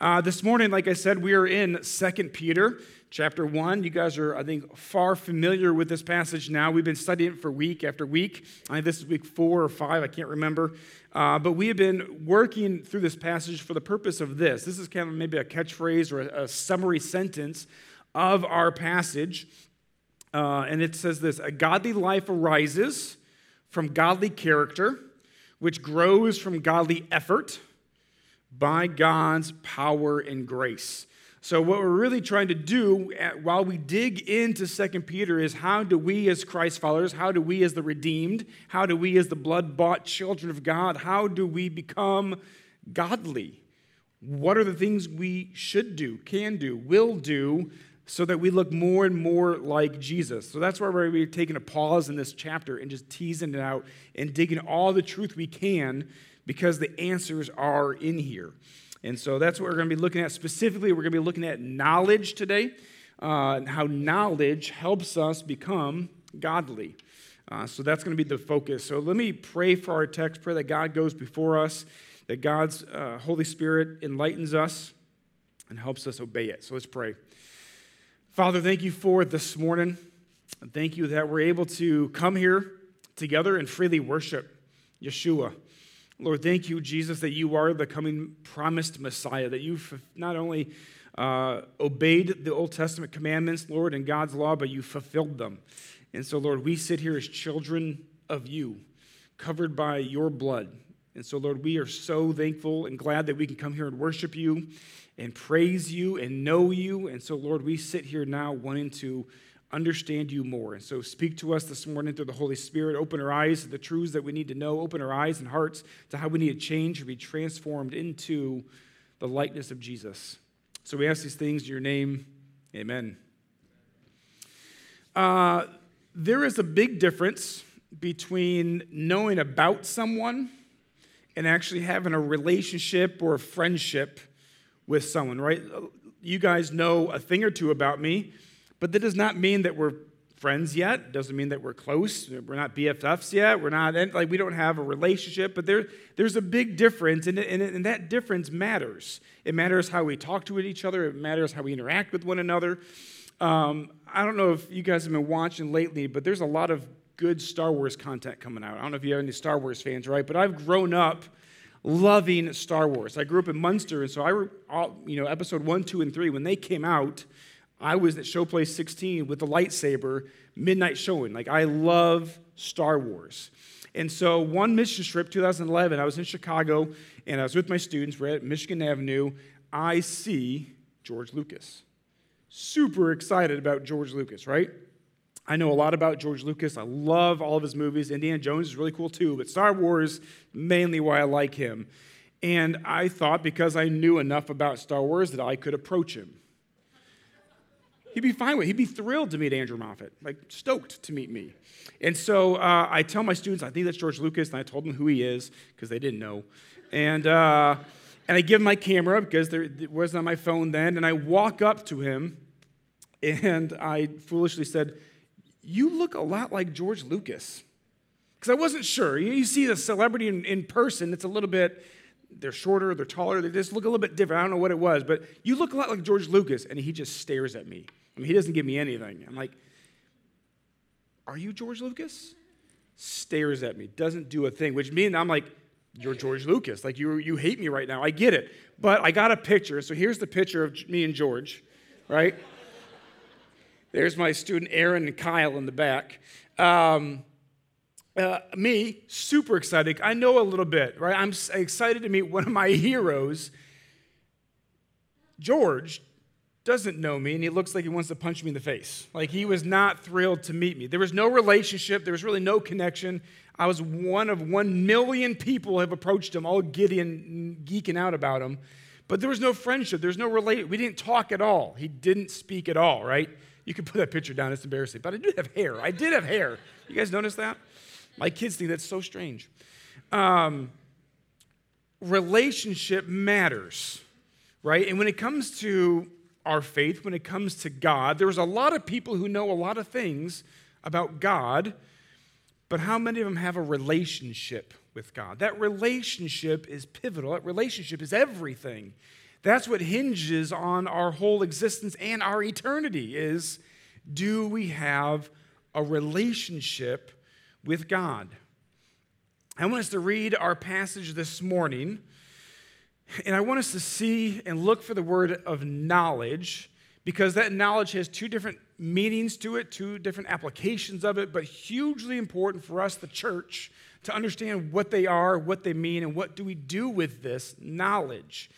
Uh, this morning, like I said, we are in Second Peter chapter 1. You guys are, I think, far familiar with this passage now. We've been studying it for week after week. I think this is week four or five, I can't remember. Uh, but we have been working through this passage for the purpose of this. This is kind of maybe a catchphrase or a, a summary sentence of our passage. Uh, and it says this A godly life arises from godly character, which grows from godly effort by God's power and grace. So, what we're really trying to do eh, while we dig into Second Peter is how do we, as Christ followers, how do we, as the redeemed, how do we, as the blood bought children of God, how do we become godly? What are the things we should do, can do, will do so that we look more and more like Jesus. So that's why we're taking a pause in this chapter and just teasing it out and digging all the truth we can because the answers are in here. And so that's what we're going to be looking at. Specifically, we're going to be looking at knowledge today, uh, how knowledge helps us become godly. Uh, so that's going to be the focus. So let me pray for our text, pray that God goes before us, that God's uh, Holy Spirit enlightens us and helps us obey it. So let's pray. Father, thank you for this morning. Thank you that we're able to come here together and freely worship Yeshua. Lord, thank you, Jesus, that you are the coming promised Messiah, that you've not only uh, obeyed the Old Testament commandments, Lord, and God's law, but you fulfilled them. And so, Lord, we sit here as children of you, covered by your blood. And so, Lord, we are so thankful and glad that we can come here and worship you and praise you and know you. And so, Lord, we sit here now wanting to understand you more. And so, speak to us this morning through the Holy Spirit. Open our eyes to the truths that we need to know. Open our eyes and hearts to how we need to change or be transformed into the likeness of Jesus. So, we ask these things in your name. Amen. Uh, there is a big difference between knowing about someone and actually having a relationship or a friendship with someone, right? You guys know a thing or two about me, but that does not mean that we're friends yet. Doesn't mean that we're close. We're not BFFs yet. We're not, like, we don't have a relationship, but there, there's a big difference, and, and, and that difference matters. It matters how we talk to each other, it matters how we interact with one another. Um, I don't know if you guys have been watching lately, but there's a lot of good Star Wars content coming out. I don't know if you have any Star Wars fans, right? But I've grown up loving Star Wars. I grew up in Munster, and so I, were, you know, episode one, two, and three, when they came out, I was at Showplace 16 with the lightsaber, midnight showing. Like, I love Star Wars. And so, one mission trip, 2011, I was in Chicago, and I was with my students. We're at Michigan Avenue. I see George Lucas. Super excited about George Lucas, right? I know a lot about George Lucas. I love all of his movies. Indiana Jones is really cool too, but Star Wars, mainly why I like him. And I thought because I knew enough about Star Wars that I could approach him. He'd be fine with it. He'd be thrilled to meet Andrew Moffitt, like stoked to meet me. And so uh, I tell my students, I think that's George Lucas, and I told them who he is because they didn't know. And, uh, and I give him my camera because there, it wasn't on my phone then, and I walk up to him and I foolishly said, you look a lot like George Lucas. Because I wasn't sure. You, see the celebrity in, in person, it's a little bit, they're shorter, they're taller, they just look a little bit different. I don't know what it was, but you look a lot like George Lucas. And he just stares at me. I mean, he doesn't give me anything. I'm like, Are you George Lucas? Stares at me, doesn't do a thing, which means I'm like, You're George Lucas. Like, you, you hate me right now. I get it. But I got a picture. So here's the picture of me and George, right? There's my student Aaron and Kyle in the back. Um, uh, me, super excited. I know a little bit, right? I'm excited to meet one of my heroes. George doesn't know me, and he looks like he wants to punch me in the face. Like he was not thrilled to meet me. There was no relationship, there was really no connection. I was one of one million people have approached him, all giddy and geeking out about him. But there was no friendship, there's no relate. We didn't talk at all. He didn't speak at all, right? You can put that picture down, it's embarrassing. But I do have hair. I did have hair. You guys notice that? My kids think that's so strange. Um, relationship matters, right? And when it comes to our faith, when it comes to God, there's a lot of people who know a lot of things about God, but how many of them have a relationship with God? That relationship is pivotal. That relationship is everything. That's what hinges on our whole existence and our eternity is do we have a relationship with God? I want us to read our passage this morning, and I want us to see and look for the word of knowledge because that knowledge has two different meanings to it, two different applications of it, but hugely important for us, the church, to understand what they are, what they mean, and what do we do with this knowledge.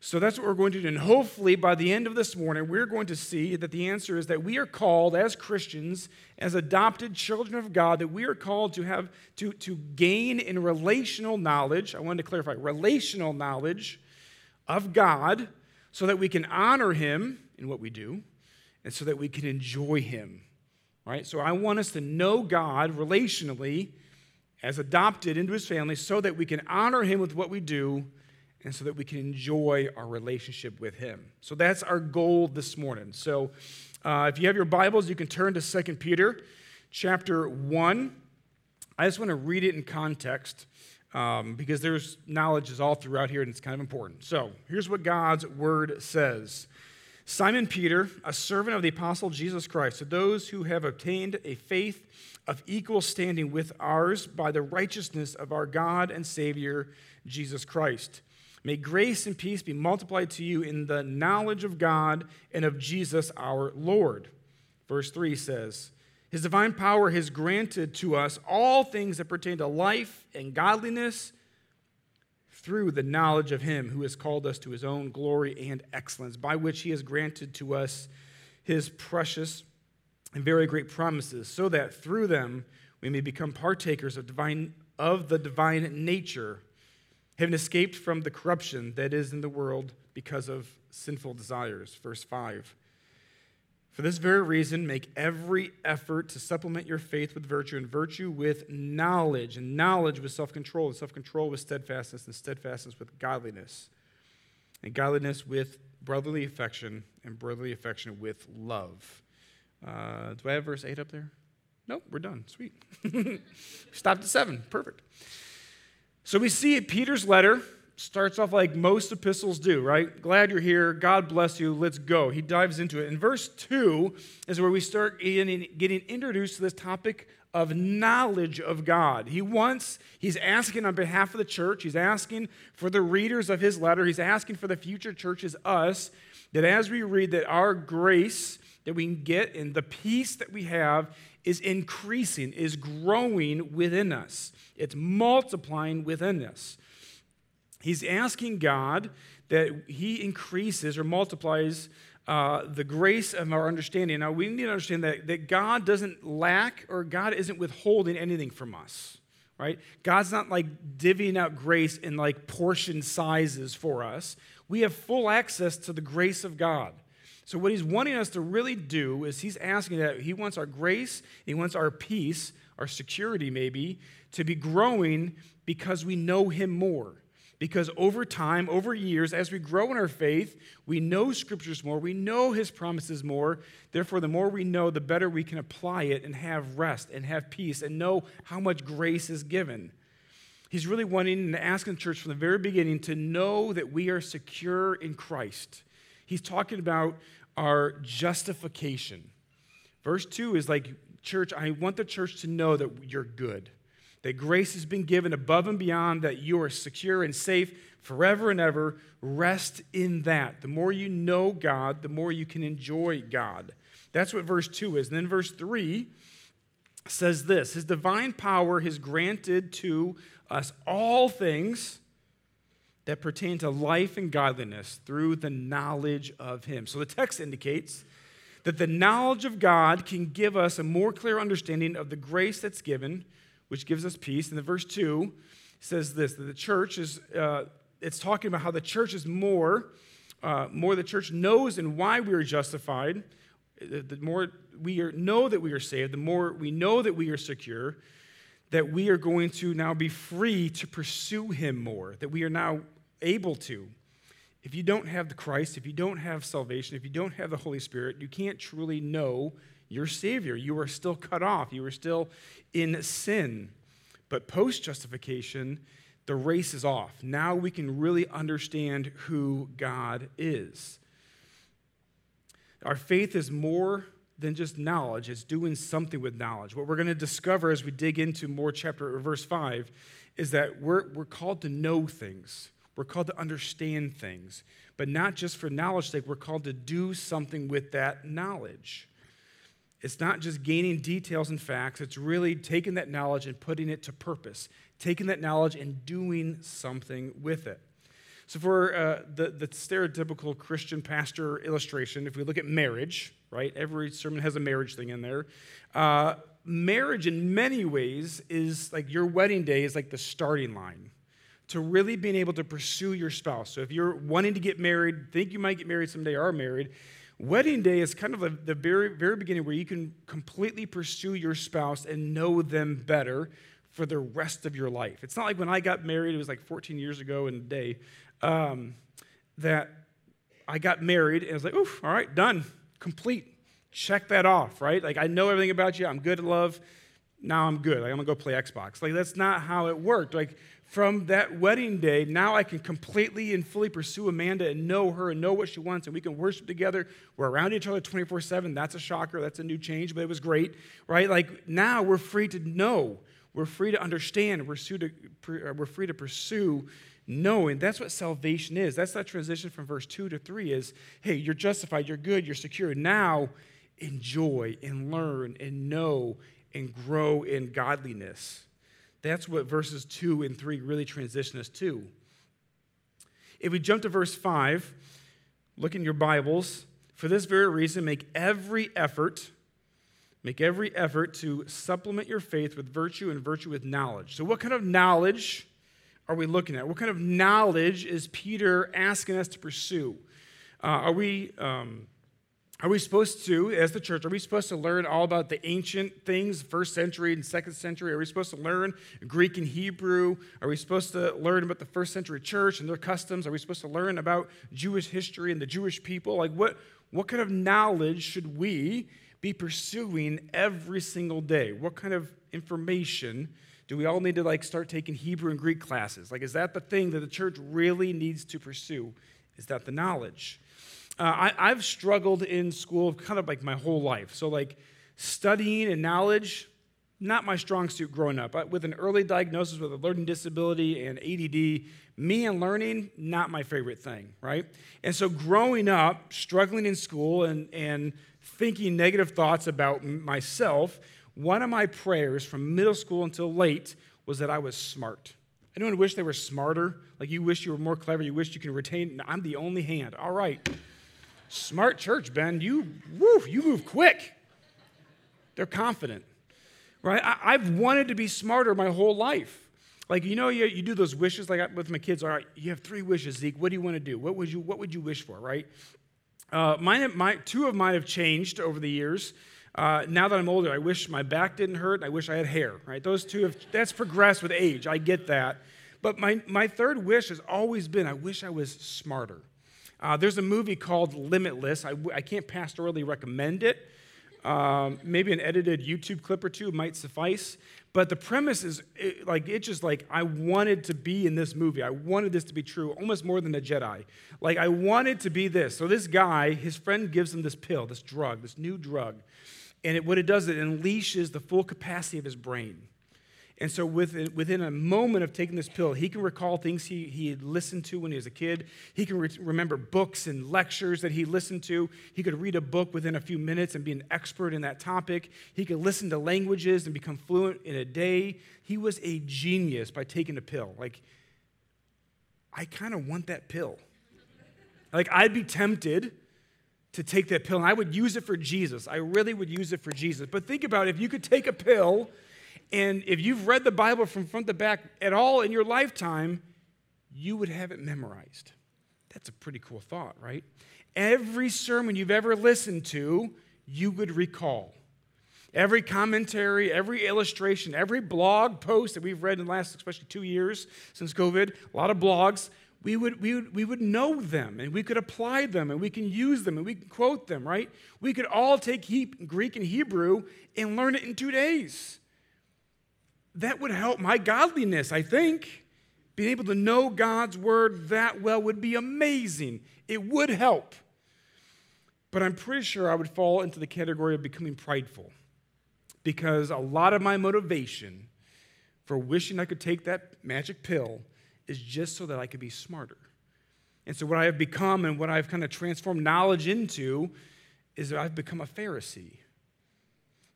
So that's what we're going to do. And hopefully, by the end of this morning, we're going to see that the answer is that we are called as Christians, as adopted children of God, that we are called to have to, to gain in relational knowledge. I wanted to clarify relational knowledge of God so that we can honor Him in what we do and so that we can enjoy Him. Right? So I want us to know God relationally as adopted into His family so that we can honor Him with what we do and so that we can enjoy our relationship with Him. So that's our goal this morning. So uh, if you have your Bibles, you can turn to 2 Peter chapter 1. I just want to read it in context um, because there's knowledge is all throughout here and it's kind of important. So here's what God's word says. Simon Peter, a servant of the apostle Jesus Christ, to those who have obtained a faith of equal standing with ours by the righteousness of our God and Savior, Jesus Christ. May grace and peace be multiplied to you in the knowledge of God and of Jesus our Lord. Verse 3 says, His divine power has granted to us all things that pertain to life and godliness through the knowledge of Him who has called us to His own glory and excellence, by which He has granted to us His precious and very great promises, so that through them we may become partakers of, divine, of the divine nature having escaped from the corruption that is in the world because of sinful desires. Verse 5. For this very reason, make every effort to supplement your faith with virtue, and virtue with knowledge, and knowledge with self control, and self control with steadfastness, and steadfastness with godliness, and godliness with brotherly affection, and brotherly affection with love. Uh, do I have verse 8 up there? Nope, we're done. Sweet. Stopped at 7. Perfect. So we see Peter's letter starts off like most epistles do, right? Glad you're here. God bless you. Let's go. He dives into it. In verse 2 is where we start getting, getting introduced to this topic of knowledge of God. He wants, he's asking on behalf of the church, he's asking for the readers of his letter, he's asking for the future churches, us, that as we read that our grace that we can get and the peace that we have is increasing, is growing within us. It's multiplying within us. He's asking God that He increases or multiplies uh, the grace of our understanding. Now, we need to understand that, that God doesn't lack or God isn't withholding anything from us, right? God's not like divvying out grace in like portion sizes for us. We have full access to the grace of God. So, what He's wanting us to really do is He's asking that He wants our grace, He wants our peace, our security maybe, to be growing because we know Him more. Because over time, over years, as we grow in our faith, we know scriptures more, we know His promises more. Therefore, the more we know, the better we can apply it and have rest and have peace and know how much grace is given. He's really wanting and asking the church from the very beginning to know that we are secure in Christ. He's talking about our justification. Verse 2 is like, Church, I want the church to know that you're good that grace has been given above and beyond, that you are secure and safe forever and ever. Rest in that. The more you know God, the more you can enjoy God. That's what verse 2 is. And then verse 3 says this His divine power has granted to us all things that pertain to life and godliness through the knowledge of Him. So the text indicates that the knowledge of God can give us a more clear understanding of the grace that's given which gives us peace. And the verse 2 says this that the church is, uh, it's talking about how the church is more, uh, more the church knows and why we are justified. The more we are, know that we are saved, the more we know that we are secure, that we are going to now be free to pursue Him more, that we are now able to. If you don't have the Christ, if you don't have salvation, if you don't have the Holy Spirit, you can't truly know your Savior. You are still cut off, you are still in sin. But post justification, the race is off. Now we can really understand who God is. Our faith is more than just knowledge, it's doing something with knowledge. What we're going to discover as we dig into more chapter or verse 5 is that we're, we're called to know things. We're called to understand things, but not just for knowledge sake, we're called to do something with that knowledge. It's not just gaining details and facts, it's really taking that knowledge and putting it to purpose, taking that knowledge and doing something with it. So, for uh, the, the stereotypical Christian pastor illustration, if we look at marriage, right, every sermon has a marriage thing in there. Uh, marriage, in many ways, is like your wedding day is like the starting line to really being able to pursue your spouse. So, if you're wanting to get married, think you might get married someday, are married, Wedding day is kind of a, the very, very beginning where you can completely pursue your spouse and know them better for the rest of your life. It's not like when I got married, it was like 14 years ago in a day, um, that I got married and I was like, oof, all right, done, complete. Check that off, right? Like, I know everything about you. I'm good at love. Now I'm good. Like, I'm to go play Xbox. Like, that's not how it worked. Like, from that wedding day, now I can completely and fully pursue Amanda and know her and know what she wants, and we can worship together. We're around each other 24 7. That's a shocker. That's a new change, but it was great, right? Like now we're free to know, we're free to understand, we're free to, uh, we're free to pursue knowing. That's what salvation is. That's that transition from verse 2 to 3 is hey, you're justified, you're good, you're secure. Now enjoy and learn and know and grow in godliness. That's what verses 2 and 3 really transition us to. If we jump to verse 5, look in your Bibles. For this very reason, make every effort, make every effort to supplement your faith with virtue and virtue with knowledge. So, what kind of knowledge are we looking at? What kind of knowledge is Peter asking us to pursue? Uh, are we. Um, are we supposed to, as the church, are we supposed to learn all about the ancient things, first century and second century? Are we supposed to learn Greek and Hebrew? Are we supposed to learn about the first century church and their customs? Are we supposed to learn about Jewish history and the Jewish people? Like, what, what kind of knowledge should we be pursuing every single day? What kind of information do we all need to like start taking Hebrew and Greek classes? Like, is that the thing that the church really needs to pursue? Is that the knowledge? Uh, I, have struggled in school kind of like my whole life. So, like, studying and knowledge, not my strong suit growing up. With an early diagnosis with a learning disability and ADD, me and learning, not my favorite thing, right? And so, growing up, struggling in school and, and thinking negative thoughts about myself, one of my prayers from middle school until late was that I was smart. Anyone wish they were smarter? Like you wish you were more clever, you wish you could retain? I'm the only hand. All right. Smart church, Ben. You, woo, you move quick. They're confident, right? I, have wanted to be smarter my whole life. Like, you know, you, you do those wishes, like with my kids, all right, you have three wishes, Zeke. What do you want to do? What would you, what would you wish for, right? Uh, mine, my, two of mine have changed over the years. Uh, now that I'm older, I wish my back didn't hurt. I wish I had hair, right? Those two have, that's progressed with age. I get that. But my, my third wish has always been I wish I was smarter. Uh, there's a movie called Limitless. I, I can't pastorally recommend it. Um, maybe an edited YouTube clip or two might suffice. But the premise is it, like, it's just like, I wanted to be in this movie. I wanted this to be true, almost more than a Jedi. Like, I wanted to be this. So, this guy, his friend gives him this pill, this drug, this new drug. And it, what it does, it unleashes the full capacity of his brain. And so, within, within a moment of taking this pill, he can recall things he, he had listened to when he was a kid. He can re- remember books and lectures that he listened to. He could read a book within a few minutes and be an expert in that topic. He could listen to languages and become fluent in a day. He was a genius by taking a pill. Like, I kind of want that pill. Like, I'd be tempted to take that pill, and I would use it for Jesus. I really would use it for Jesus. But think about it, if you could take a pill and if you've read the Bible from front to back at all in your lifetime, you would have it memorized. That's a pretty cool thought, right? Every sermon you've ever listened to, you would recall. Every commentary, every illustration, every blog post that we've read in the last, especially two years since COVID, a lot of blogs, we would, we would, we would know them and we could apply them and we can use them and we can quote them, right? We could all take Greek and Hebrew and learn it in two days that would help my godliness, I think. Being able to know God's word that well would be amazing. It would help. But I'm pretty sure I would fall into the category of becoming prideful because a lot of my motivation for wishing I could take that magic pill is just so that I could be smarter. And so, what I have become and what I've kind of transformed knowledge into is that I've become a Pharisee.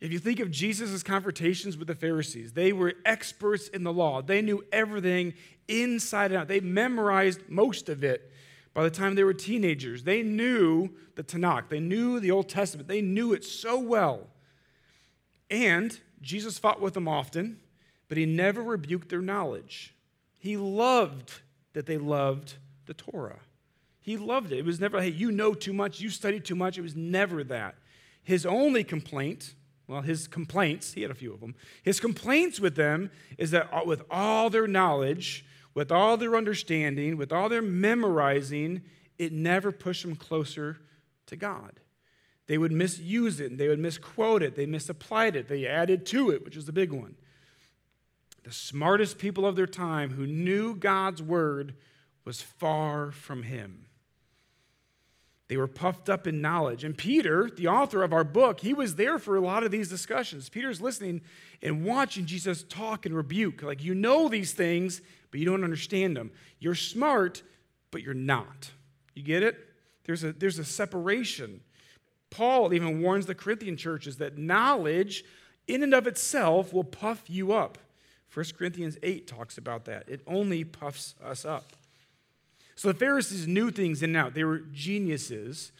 If you think of Jesus' confrontations with the Pharisees, they were experts in the law. They knew everything inside and out. They memorized most of it by the time they were teenagers. They knew the Tanakh, they knew the Old Testament, they knew it so well. And Jesus fought with them often, but he never rebuked their knowledge. He loved that they loved the Torah. He loved it. It was never, hey, you know too much, you study too much. It was never that. His only complaint, well, his complaints, he had a few of them, his complaints with them is that uh, with all their knowledge, with all their understanding, with all their memorizing, it never pushed them closer to God. They would misuse it, and they would misquote it, they misapplied it, they added to it, which is the big one. The smartest people of their time who knew God's word was far from him. They were puffed up in knowledge. And Peter, the author of our book, he was there for a lot of these discussions. Peter's listening and watching Jesus talk and rebuke. Like, you know these things, but you don't understand them. You're smart, but you're not. You get it? There's a, there's a separation. Paul even warns the Corinthian churches that knowledge, in and of itself, will puff you up. 1 Corinthians 8 talks about that. It only puffs us up. So the Pharisees knew things in and out. They were geniuses,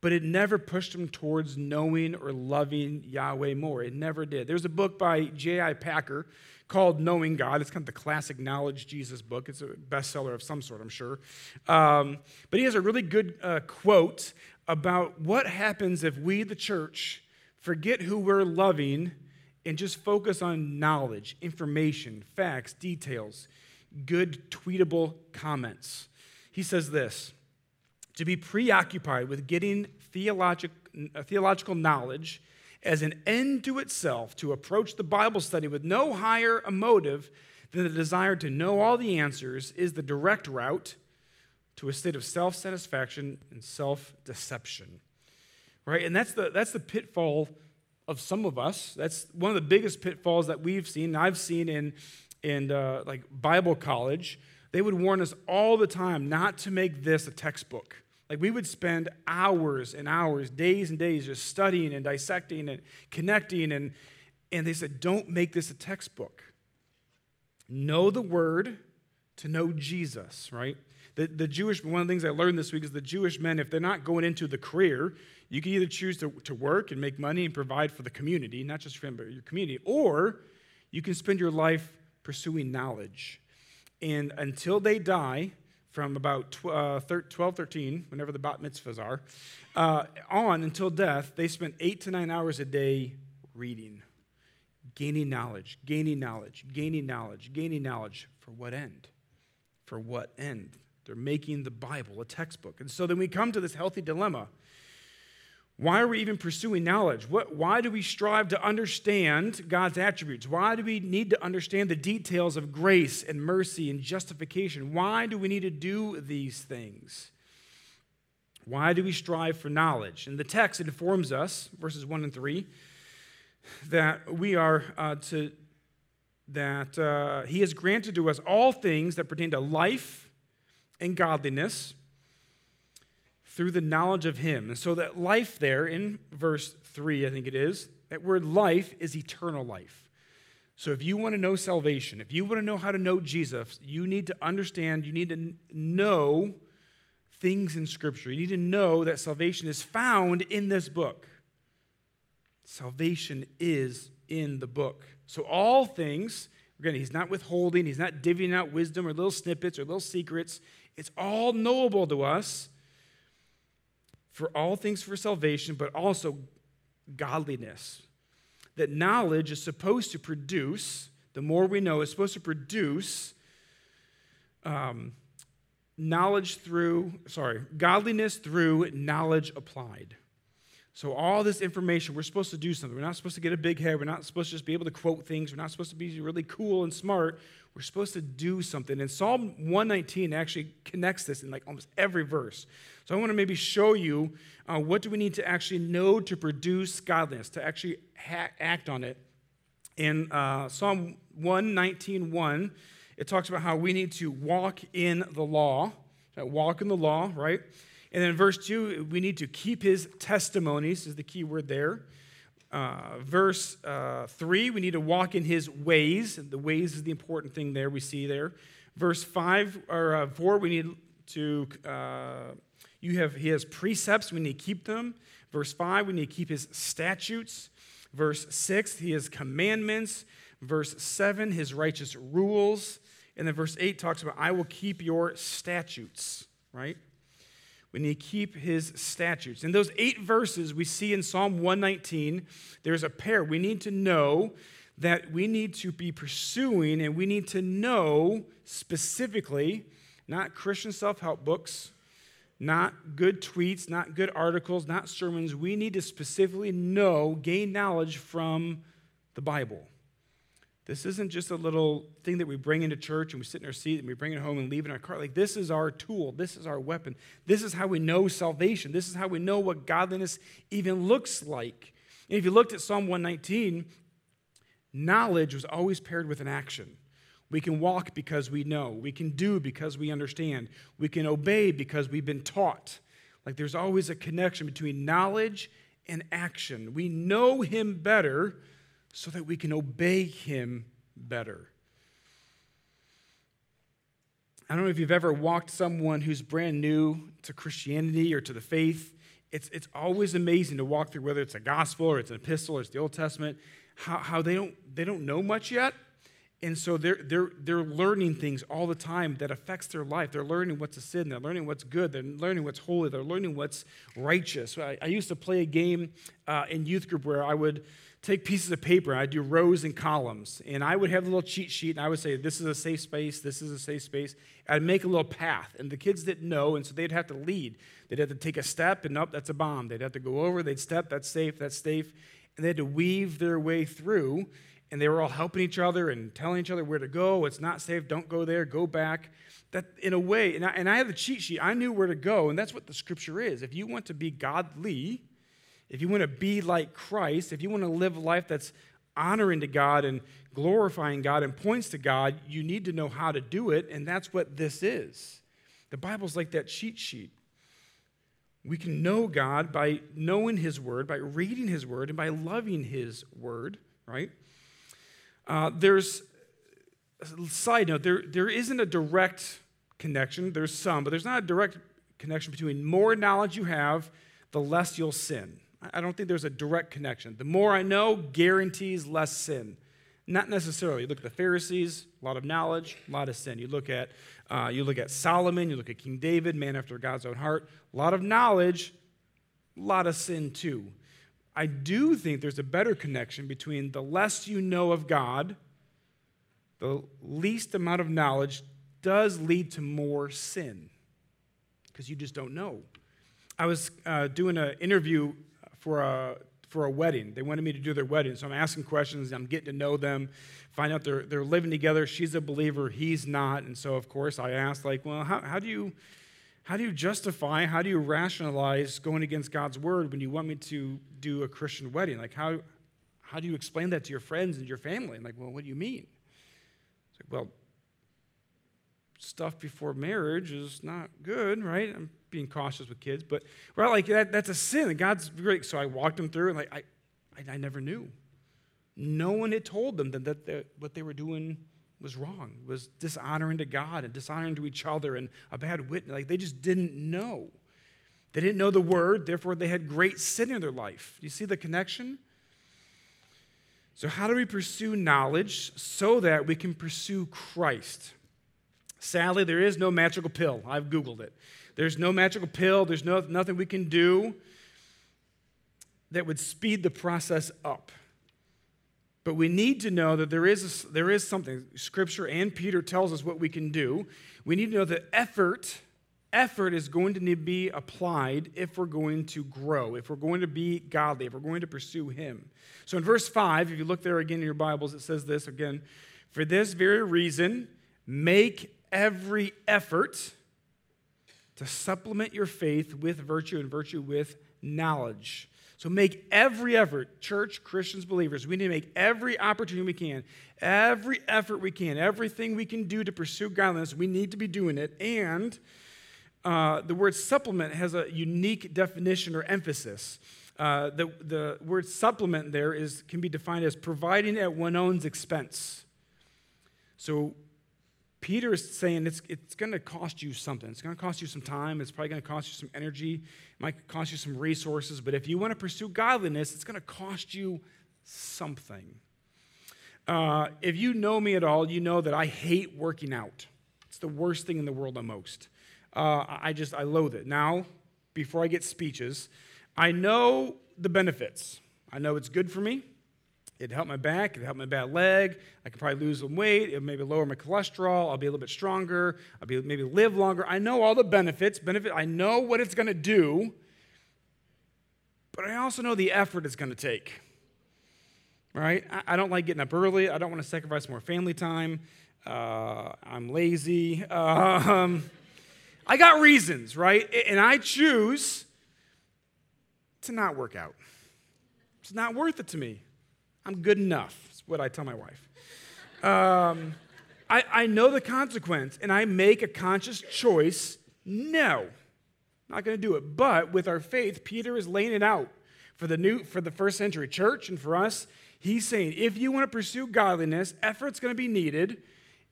but it never pushed them towards knowing or loving Yahweh more. It never did. There's a book by J.I. Packer called Knowing God. It's kind of the classic knowledge Jesus book. It's a bestseller of some sort, I'm sure. Um, but he has a really good uh, quote about what happens if we, the church, forget who we're loving and just focus on knowledge, information, facts, details, good tweetable comments. He says this to be preoccupied with getting theologic, uh, theological knowledge as an end to itself, to approach the Bible study with no higher a motive than the desire to know all the answers, is the direct route to a state of self satisfaction and self deception. Right? And that's the, that's the pitfall of some of us. That's one of the biggest pitfalls that we've seen, I've seen in, in uh, like Bible college. They would warn us all the time not to make this a textbook. Like we would spend hours and hours, days and days just studying and dissecting and connecting. And, and they said, don't make this a textbook. Know the word to know Jesus, right? The, the Jewish, one of the things I learned this week is the Jewish men, if they're not going into the career, you can either choose to, to work and make money and provide for the community, not just for him, but your community, or you can spend your life pursuing knowledge. And until they die, from about 12, uh, 13, whenever the bat mitzvahs are, uh, on until death, they spent eight to nine hours a day reading, gaining knowledge, gaining knowledge, gaining knowledge, gaining knowledge. For what end? For what end? They're making the Bible a textbook. And so then we come to this healthy dilemma. Why are we even pursuing knowledge? What, why do we strive to understand God's attributes? Why do we need to understand the details of grace and mercy and justification? Why do we need to do these things? Why do we strive for knowledge? And the text informs us, verses 1 and 3, that we are uh, to, that uh, He has granted to us all things that pertain to life and godliness through the knowledge of him. And so that life there in verse 3, I think it is, that word life is eternal life. So if you want to know salvation, if you want to know how to know Jesus, you need to understand, you need to know things in Scripture. You need to know that salvation is found in this book. Salvation is in the book. So all things, again, he's not withholding, he's not divvying out wisdom or little snippets or little secrets. It's all knowable to us for all things for salvation, but also godliness. That knowledge is supposed to produce, the more we know, is supposed to produce um, knowledge through, sorry, godliness through knowledge applied. So, all this information, we're supposed to do something. We're not supposed to get a big head. We're not supposed to just be able to quote things. We're not supposed to be really cool and smart. We're supposed to do something. And Psalm 119 actually connects this in like almost every verse. So, I want to maybe show you uh, what do we need to actually know to produce godliness, to actually ha- act on it. In uh, Psalm 119 1, it talks about how we need to walk in the law. Walk in the law, right? And then verse 2, we need to keep his testimonies, is the key word there. Uh, verse uh, 3, we need to walk in his ways. The ways is the important thing there, we see there. Verse 5, or uh, 4, we need to, uh, you have, he has precepts, we need to keep them. Verse 5, we need to keep his statutes. Verse 6, he has commandments. Verse 7, his righteous rules. And then verse 8 talks about, I will keep your statutes, right? Need to keep his statutes. In those eight verses we see in Psalm 119, there's a pair. We need to know that we need to be pursuing and we need to know specifically, not Christian self help books, not good tweets, not good articles, not sermons. We need to specifically know, gain knowledge from the Bible. This isn't just a little thing that we bring into church and we sit in our seat and we bring it home and leave it in our car. Like, this is our tool. This is our weapon. This is how we know salvation. This is how we know what godliness even looks like. And if you looked at Psalm 119, knowledge was always paired with an action. We can walk because we know. We can do because we understand. We can obey because we've been taught. Like, there's always a connection between knowledge and action. We know Him better so that we can obey him better. I don't know if you've ever walked someone who's brand new to Christianity or to the faith. It's, it's always amazing to walk through, whether it's a gospel or it's an epistle or it's the Old Testament, how, how they, don't, they don't know much yet. And so they're, they're, they're learning things all the time that affects their life. They're learning what's a sin. They're learning what's good. They're learning what's holy. They're learning what's righteous. I, I used to play a game uh, in youth group where I would – take pieces of paper, I'd do rows and columns, and I would have a little cheat sheet, and I would say, This is a safe space, this is a safe space. I'd make a little path, and the kids didn't know, and so they'd have to lead. They'd have to take a step, and up, that's a bomb. They'd have to go over, they'd step, that's safe, that's safe. And they had to weave their way through, and they were all helping each other and telling each other where to go. It's not safe, don't go there, go back. That, in a way, and I, and I had the cheat sheet, I knew where to go, and that's what the scripture is. If you want to be godly, if you want to be like Christ, if you want to live a life that's honoring to God and glorifying God and points to God, you need to know how to do it, and that's what this is. The Bible's like that cheat sheet. We can know God by knowing His Word, by reading His Word, and by loving His Word, right? Uh, there's side note, there, there isn't a direct connection. There's some, but there's not a direct connection between more knowledge you have, the less you'll sin. I don't think there's a direct connection. The more I know guarantees less sin. Not necessarily. You look at the Pharisees, a lot of knowledge, a lot of sin. You look at uh, you look at Solomon, you look at King David, man after God's own heart, a lot of knowledge, a lot of sin too. I do think there's a better connection between the less you know of God, the least amount of knowledge does lead to more sin because you just don't know. I was uh, doing an interview for a for a wedding. They wanted me to do their wedding. So I'm asking questions, I'm getting to know them, find out they're, they're living together. She's a believer, he's not. And so, of course, I asked, like, well, how, how, do you, how do you justify, how do you rationalize going against God's word when you want me to do a Christian wedding? Like, how, how do you explain that to your friends and your family? I'm like, well, what do you mean? It's like, well, stuff before marriage is not good, right? I'm being cautious with kids, but right, like that, that's a sin. And God's great. So I walked them through, and like I, I, I never knew. No one had told them that, that, that what they were doing was wrong, was dishonoring to God and dishonoring to each other and a bad witness. Like they just didn't know. They didn't know the word, therefore they had great sin in their life. Do you see the connection? So, how do we pursue knowledge so that we can pursue Christ? Sadly, there is no magical pill. I've Googled it. There's no magical pill, there's no, nothing we can do that would speed the process up. But we need to know that there is, a, there is something. Scripture and Peter tells us what we can do. We need to know that effort effort is going to need to be applied if we're going to grow, if we're going to be godly, if we're going to pursue Him. So in verse 5, if you look there again in your Bibles, it says this again For this very reason, make every effort to supplement your faith with virtue and virtue with knowledge. So make every effort, church, Christians, believers, we need to make every opportunity we can, every effort we can, everything we can do to pursue godliness, we need to be doing it. And uh, the word supplement has a unique definition or emphasis. Uh, the, the word supplement there is, can be defined as providing at one's expense. So Peter is saying it's, it's going to cost you something. It's going to cost you some time. It's probably going to cost you some energy. It might cost you some resources. But if you want to pursue godliness, it's going to cost you something. Uh, if you know me at all, you know that I hate working out. It's the worst thing in the world the most. Uh, I just, I loathe it. Now, before I get speeches, I know the benefits. I know it's good for me. It'd help my back, it'd help my bad leg. I could probably lose some weight, It'd maybe lower my cholesterol, I'll be a little bit stronger, I'll be maybe live longer. I know all the benefits, benefit, I know what it's gonna do, but I also know the effort it's gonna take. Right? I, don't like getting up early, I don't want to sacrifice more family time. Uh, I'm lazy. Um, I got reasons, right? And I choose to not work out. It's not worth it to me. I'm good enough, is what I tell my wife. Um, I, I know the consequence, and I make a conscious choice no, not going to do it. But with our faith, Peter is laying it out for the new for the first century church and for us. He's saying if you want to pursue godliness, effort's going to be needed.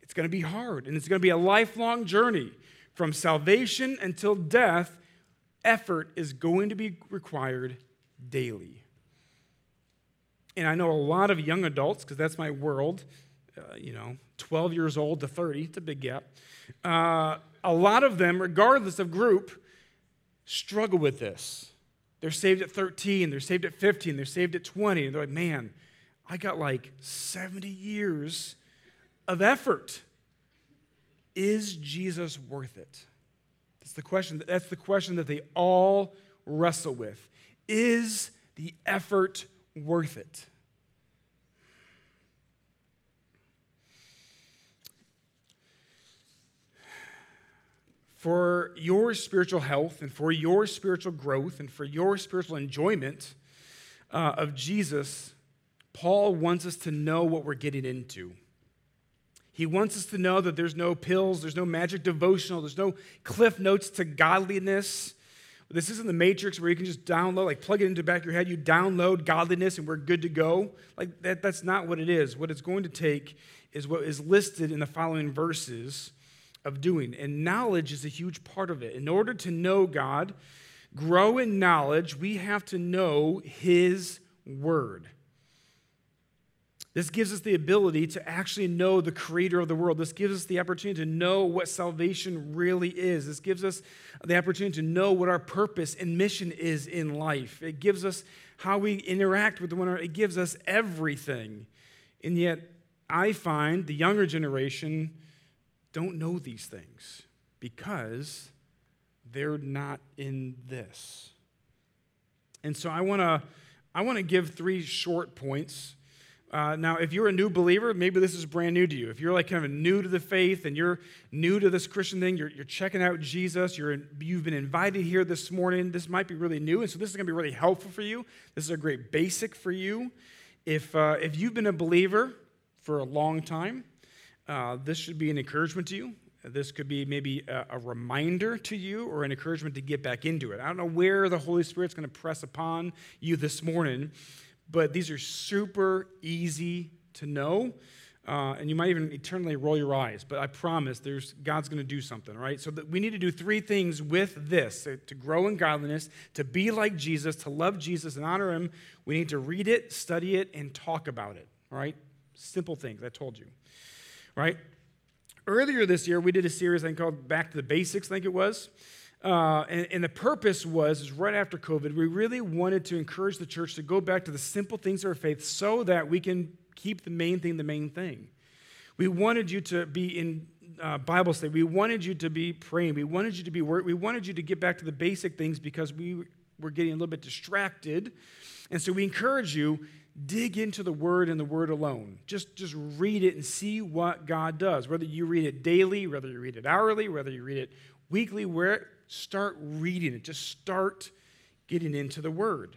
It's going to be hard, and it's going to be a lifelong journey from salvation until death. Effort is going to be required daily. And I know a lot of young adults, because that's my world, uh, you know, 12 years old to 30, it's a big gap. Uh, a lot of them, regardless of group, struggle with this. They're saved at 13, they're saved at 15, they're saved at 20, and they're like, man, I got like 70 years of effort. Is Jesus worth it? That's the question. That's the question that they all wrestle with. Is the effort worth it. For your spiritual health and for your spiritual growth and for your spiritual enjoyment uh, of Jesus, Paul wants us to know what we're getting into. He wants us to know that there's no pills, there's no magic devotional, there's no cliff notes to godliness. This isn't the matrix where you can just download, like plug it into the back of your head, you download godliness and we're good to go. Like that, that's not what it is. What it's going to take is what is listed in the following verses of doing. And knowledge is a huge part of it. In order to know God, grow in knowledge, we have to know His Word. This gives us the ability to actually know the creator of the world. This gives us the opportunity to know what salvation really is. This gives us the opportunity to know what our purpose and mission is in life. It gives us how we interact with one another. It gives us everything. And yet, I find the younger generation don't know these things because they're not in this. And so I want to I want to give three short points uh, now, if you're a new believer, maybe this is brand new to you. If you're like kind of new to the faith and you're new to this Christian thing, you're, you're checking out Jesus, you're in, you've been invited here this morning, this might be really new. And so this is going to be really helpful for you. This is a great basic for you. If, uh, if you've been a believer for a long time, uh, this should be an encouragement to you. This could be maybe a, a, reminder to you or an encouragement to get back into it. I don't know where the Holy Spirit's going to press upon you this morning, but these are super easy to know. Uh, and you might even eternally roll your eyes, but I promise there's God's going to do something, right? So we need to do three things with this to grow in godliness, to be like Jesus, to love Jesus and honor Him. We need to read it, study it, and talk about it. All right, simple things. I told you, right? Earlier this year, we did a series I think called "Back to the Basics." I think it was. Uh, and, and, the purpose was, is right after COVID, we really wanted to encourage the church to go back to the simple things of our faith so that we can keep the main thing the main thing. We wanted you to be in uh, Bible study. We wanted you to be praying. We wanted you to be work. We wanted you to get back to the basic things because we were getting a little bit distracted. And so we encourage you dig into the word and the word alone. Just, just read it and see what God does. Whether you read it daily, whether you read it hourly, whether you read it weekly, where start reading it. Just start getting into the word.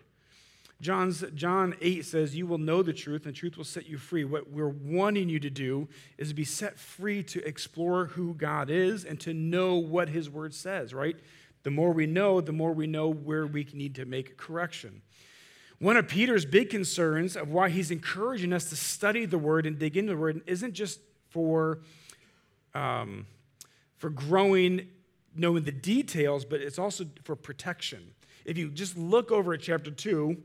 John's, John 8 says, You will know the truth, and the truth will set you free. What we're wanting you to do is be set free to explore who God is and to know what His Word says, right? The more we know, the more we know where we need to make correction. One of Peter's big concerns of why he's encouraging us to study the Word and dig into the Word isn't just for, um, for growing, knowing the details, but it's also for protection. If you just look over at chapter 2,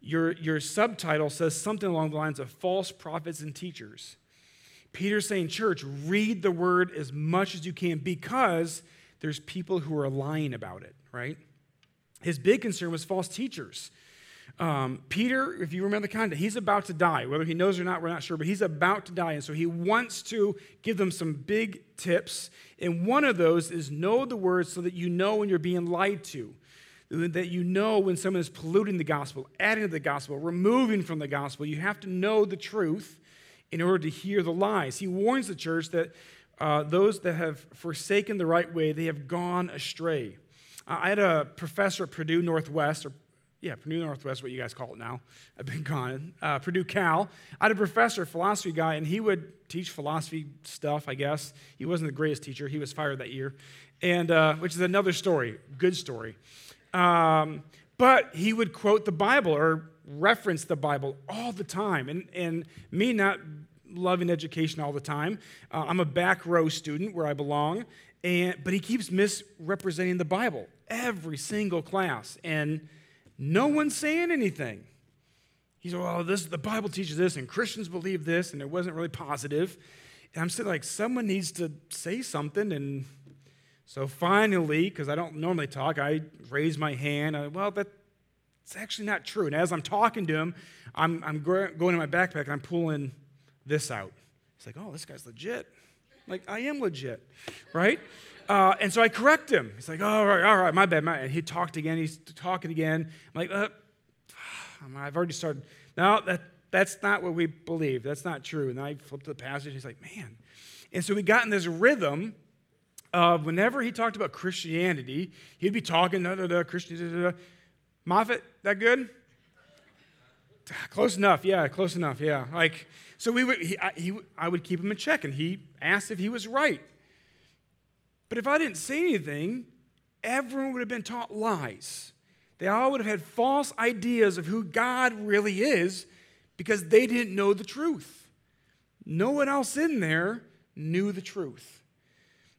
your, your subtitle says something along the lines of false prophets and teachers. Peter's saying, Church, read the word as much as you can because there's people who are lying about it, right? His big concern was false teachers. Um, Peter, if you remember the context, he's about to die. Whether he knows or not, we're not sure, but he's about to die. And so he wants to give them some big tips. And one of those is know the word so that you know when you're being lied to that you know when someone is polluting the gospel, adding to the gospel, removing from the gospel. You have to know the truth in order to hear the lies. He warns the church that uh, those that have forsaken the right way, they have gone astray. I had a professor at Purdue Northwest, or yeah, Purdue Northwest, what you guys call it now. I've been gone. Uh, Purdue Cal. I had a professor, philosophy guy, and he would teach philosophy stuff, I guess. He wasn't the greatest teacher. He was fired that year, and uh, which is another story, good story. Um, but he would quote the Bible or reference the Bible all the time. And, and me not loving education all the time, uh, I'm a back row student where I belong, and, but he keeps misrepresenting the Bible every single class. And no one's saying anything. He's well, this the Bible teaches this, and Christians believe this, and it wasn't really positive. And I'm saying, like, someone needs to say something, and so finally, because I don't normally talk, I raise my hand. I, well, that's actually not true. And as I'm talking to him, I'm, I'm going in my backpack and I'm pulling this out. He's like, oh, this guy's legit. I'm like, I am legit, right? Uh, and so I correct him. He's like, oh, all right, all right, my bad. My, and he talked again. He's talking again. I'm like, uh, I've already started. No, that, that's not what we believe. That's not true. And I flipped to the passage. He's like, man. And so we got in this rhythm of whenever he talked about Christianity, he'd be talking, da, da, da, Christian, Moffat, that good? Close enough, yeah, close enough, yeah. Like, so we would, he, I, he, I would keep him in check, and he asked if he was right. But if I didn't say anything, everyone would have been taught lies. They all would have had false ideas of who God really is because they didn't know the truth. No one else in there knew the truth.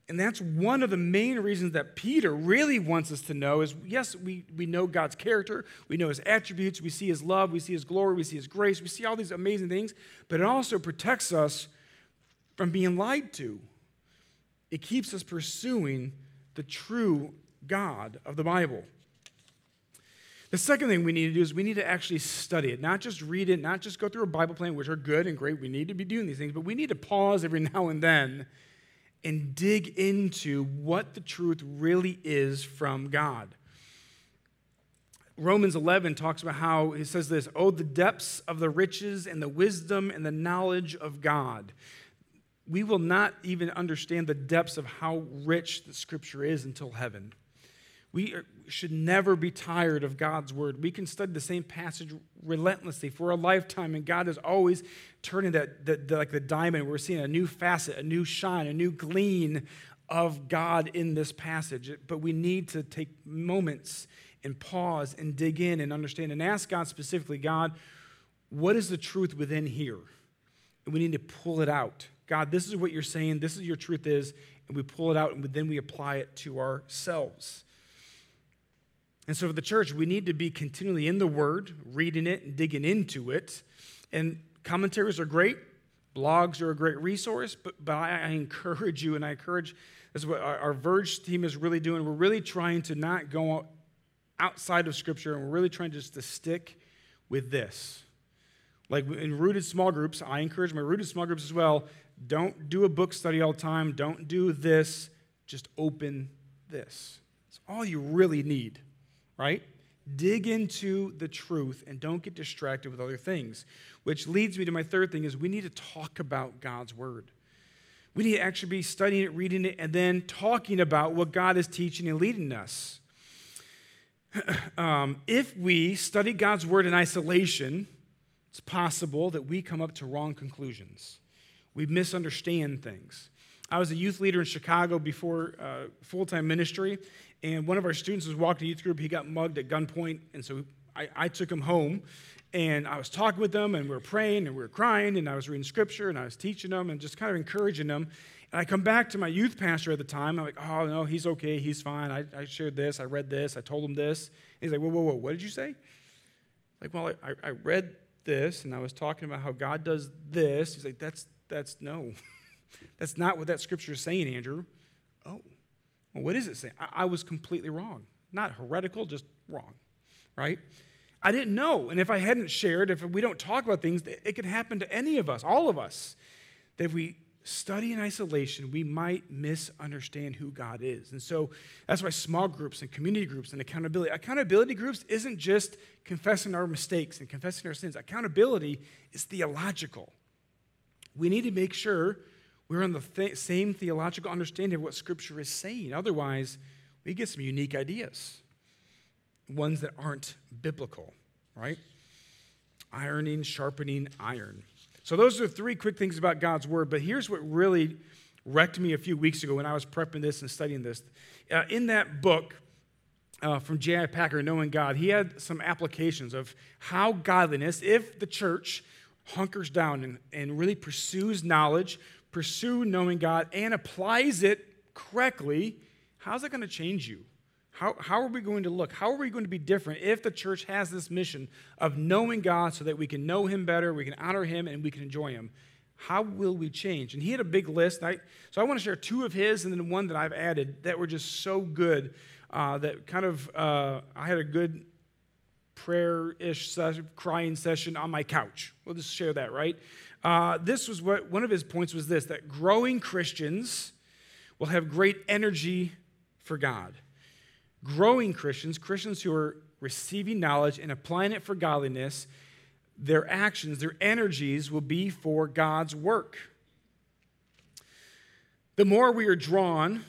And that's one of the main reasons that Peter really wants us to know is yes, we, we know God's character, we know his attributes, we see his love, we see his glory, we see his grace, we see all these amazing things, but it also protects us from being lied to. It keeps us pursuing the true God of the Bible. The second thing we need to do is we need to actually study it, not just read it, not just go through a Bible plan, which are good and great. We need to be doing these things, but we need to pause every now and then and dig into what the truth really is from God. Romans 11 talks about how he says this Oh, the depths of the riches and the wisdom and the knowledge of God. We will not even understand the depths of how rich the scripture is until heaven. We should never be tired of God's word. We can study the same passage relentlessly for a lifetime, and God is always turning that, that, like the diamond. We're seeing a new facet, a new shine, a new gleam of God in this passage. But we need to take moments and pause and dig in and understand and ask God specifically, God, what is the truth within here? And we need to pull it out. God, this is what you're saying, this is your truth is, and we pull it out and then we apply it to ourselves. And so, for the church, we need to be continually in the Word, reading it and digging into it. And commentaries are great, blogs are a great resource, but, but I, I encourage you and I encourage this is what our, our Verge team is really doing. We're really trying to not go outside of Scripture, and we're really trying just to stick with this. Like in rooted small groups, I encourage my rooted small groups as well. don't do a book study all the time, don't do this, just open this. It's all you really need, right? Dig into the truth and don't get distracted with other things. Which leads me to my third thing is we need to talk about God's word. We need to actually be studying it, reading it, and then talking about what God is teaching and leading us. um, if we study God's word in isolation, it's possible that we come up to wrong conclusions. We misunderstand things. I was a youth leader in Chicago before uh, full time ministry, and one of our students was walking youth group. He got mugged at gunpoint, and so I, I took him home. And I was talking with them, and we were praying, and we were crying, and I was reading scripture, and I was teaching them, and just kind of encouraging them. And I come back to my youth pastor at the time. I'm like, oh, no, he's okay. He's fine. I, I shared this. I read this. I told him this. And he's like, whoa, whoa, whoa. What did you say? Like, well, I, I read this, and I was talking about how God does this. He's like, that's, that's no. that's not what that scripture is saying, Andrew. Oh, well, what is it saying? I, I was completely wrong. Not heretical, just wrong, right? I didn't know. And if I hadn't shared, if we don't talk about things, it could happen to any of us, all of us, that if we study in isolation, we might misunderstand who God is. And so that's why small groups and community groups and accountability. Accountability groups isn't just confessing our mistakes and confessing our sins, accountability is theological. We need to make sure we're on the th- same theological understanding of what Scripture is saying. Otherwise, we get some unique ideas, ones that aren't biblical, right? Ironing, sharpening iron. So, those are three quick things about God's Word. But here's what really wrecked me a few weeks ago when I was prepping this and studying this. Uh, in that book uh, from J.I. Packer, Knowing God, he had some applications of how godliness, if the church hunkers down and, and really pursues knowledge, pursue knowing God, and applies it correctly, how's that going to change you? How, how are we going to look? How are we going to be different if the church has this mission of knowing God so that we can know Him better, we can honor Him, and we can enjoy Him? How will we change? And he had a big list. I, so I want to share two of his and then one that I've added that were just so good uh, that kind of, uh, I had a good prayer ish crying session on my couch. We'll just share that, right? Uh, this was what one of his points was this that growing Christians will have great energy for God growing Christians, Christians who are receiving knowledge and applying it for godliness, their actions, their energies will be for God's work. The more we are drawn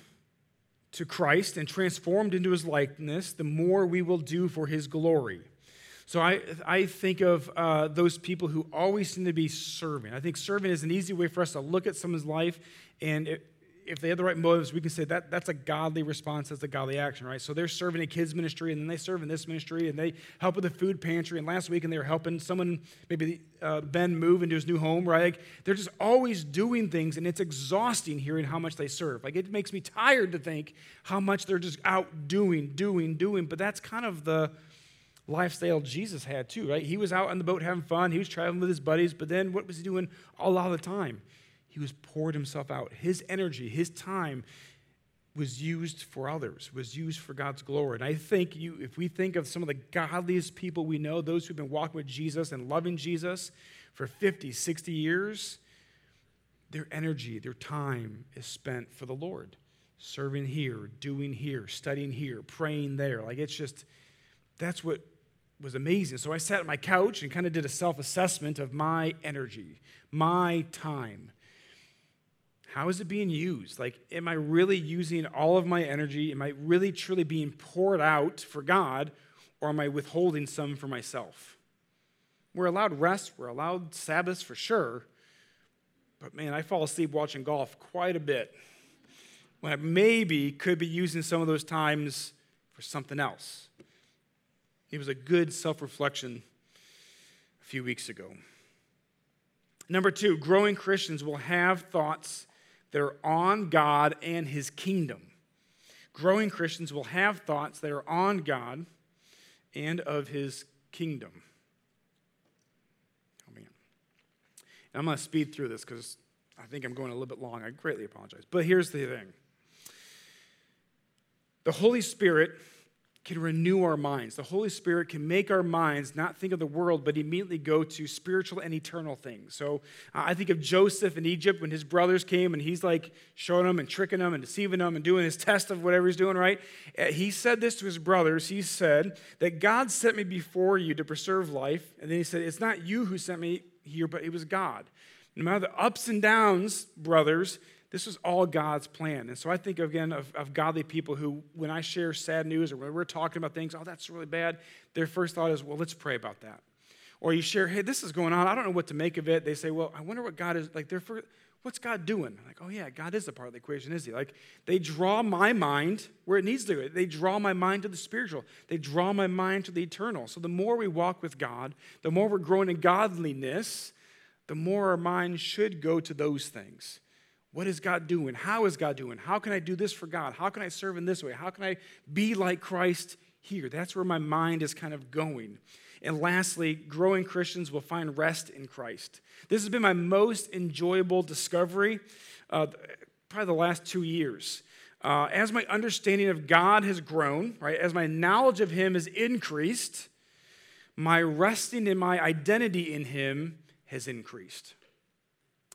to Christ and transformed into his likeness, the more we will do for his glory. So I, I think of uh, those people who always seem to be serving. I think serving is an easy way for us to look at someone's life and it, if they have the right motives, we can say that that's a godly response, that's a godly action, right? So they're serving a kids ministry, and then they serve in this ministry, and they help with the food pantry. And last week, and they were helping someone, maybe uh, Ben, move into his new home, right? Like, they're just always doing things, and it's exhausting hearing how much they serve. Like it makes me tired to think how much they're just out doing, doing, doing. But that's kind of the lifestyle Jesus had too, right? He was out on the boat having fun, he was traveling with his buddies, but then what was he doing a lot of the time? He was poured himself out. His energy, his time was used for others, was used for God's glory. And I think you, if we think of some of the godliest people we know, those who've been walking with Jesus and loving Jesus for 50, 60 years, their energy, their time is spent for the Lord. Serving here, doing here, studying here, praying there. Like it's just, that's what was amazing. So I sat at my couch and kind of did a self assessment of my energy, my time. How is it being used? Like, am I really using all of my energy? Am I really truly being poured out for God, or am I withholding some for myself? We're allowed rest, we're allowed Sabbaths for sure, but man, I fall asleep watching golf quite a bit when I maybe could be using some of those times for something else. It was a good self reflection a few weeks ago. Number two, growing Christians will have thoughts that are on God and his kingdom. Growing Christians will have thoughts that are on God and of his kingdom. Oh, man. And I'm going to speed through this because I think I'm going a little bit long. I greatly apologize. But here's the thing the Holy Spirit can renew our minds. The Holy Spirit can make our minds not think of the world, but immediately go to spiritual and eternal things. So uh, I think of Joseph in Egypt when his brothers came and he's like showing them and tricking them and deceiving them and doing his test of whatever he's doing, right? Uh, he said this to his brothers. He said that God sent me before you to preserve life. And then he said, It's not you who sent me here, but it was God. No matter the ups and downs, brothers, this was all God's plan. And so I think again of, of godly people who, when I share sad news or when we're talking about things, oh, that's really bad, their first thought is, well, let's pray about that. Or you share, hey, this is going on. I don't know what to make of it. They say, well, I wonder what God is like. They're for, what's God doing? Like, oh yeah, God is a part of the equation, is He? Like they draw my mind where it needs to go. They draw my mind to the spiritual. They draw my mind to the eternal. So the more we walk with God, the more we're growing in godliness, the more our mind should go to those things. What is God doing? How is God doing? How can I do this for God? How can I serve in this way? How can I be like Christ here? That's where my mind is kind of going. And lastly, growing Christians will find rest in Christ. This has been my most enjoyable discovery, uh, probably the last two years. Uh, as my understanding of God has grown, right, as my knowledge of Him has increased, my resting in my identity in Him has increased.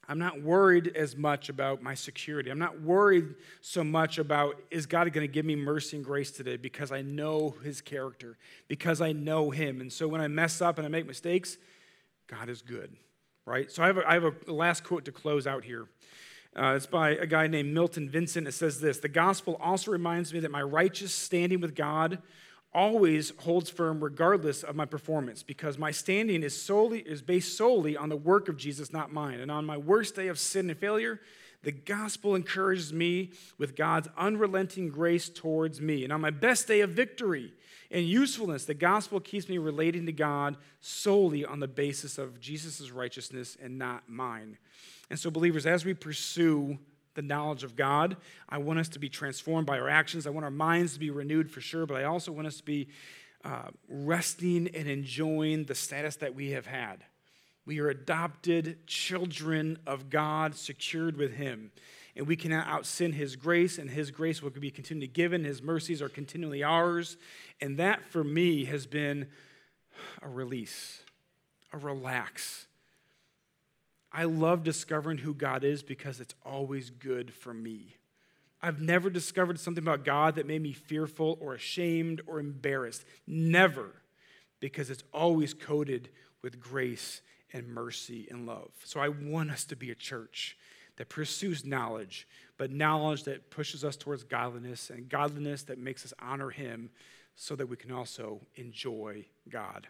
I'm not worried as much about my security. I'm not worried so much about is God going to give me mercy and grace today because I know his character, because I know him. And so when I mess up and I make mistakes, God is good, right? So I have a, I have a last quote to close out here. Uh, it's by a guy named Milton Vincent. It says this The gospel also reminds me that my righteous standing with God always holds firm regardless of my performance because my standing is solely is based solely on the work of Jesus not mine. And on my worst day of sin and failure the gospel encourages me with God's unrelenting grace towards me. And on my best day of victory and usefulness the gospel keeps me relating to God solely on the basis of Jesus' righteousness and not mine. And so believers as we pursue the knowledge of God. I want us to be transformed by our actions. I want our minds to be renewed for sure, but I also want us to be uh, resting and enjoying the status that we have had. We are adopted children of God, secured with Him. And we cannot outsin His grace, and His grace will be continually given. His mercies are continually ours. And that, for me, has been a release, a relax I love discovering who God is because it's always good for me. I've never discovered something about God that made me fearful or ashamed or embarrassed. Never, because it's always coated with grace and mercy and love. So I want us to be a church that pursues knowledge, but knowledge that pushes us towards godliness and godliness that makes us honor Him so that we can also enjoy God.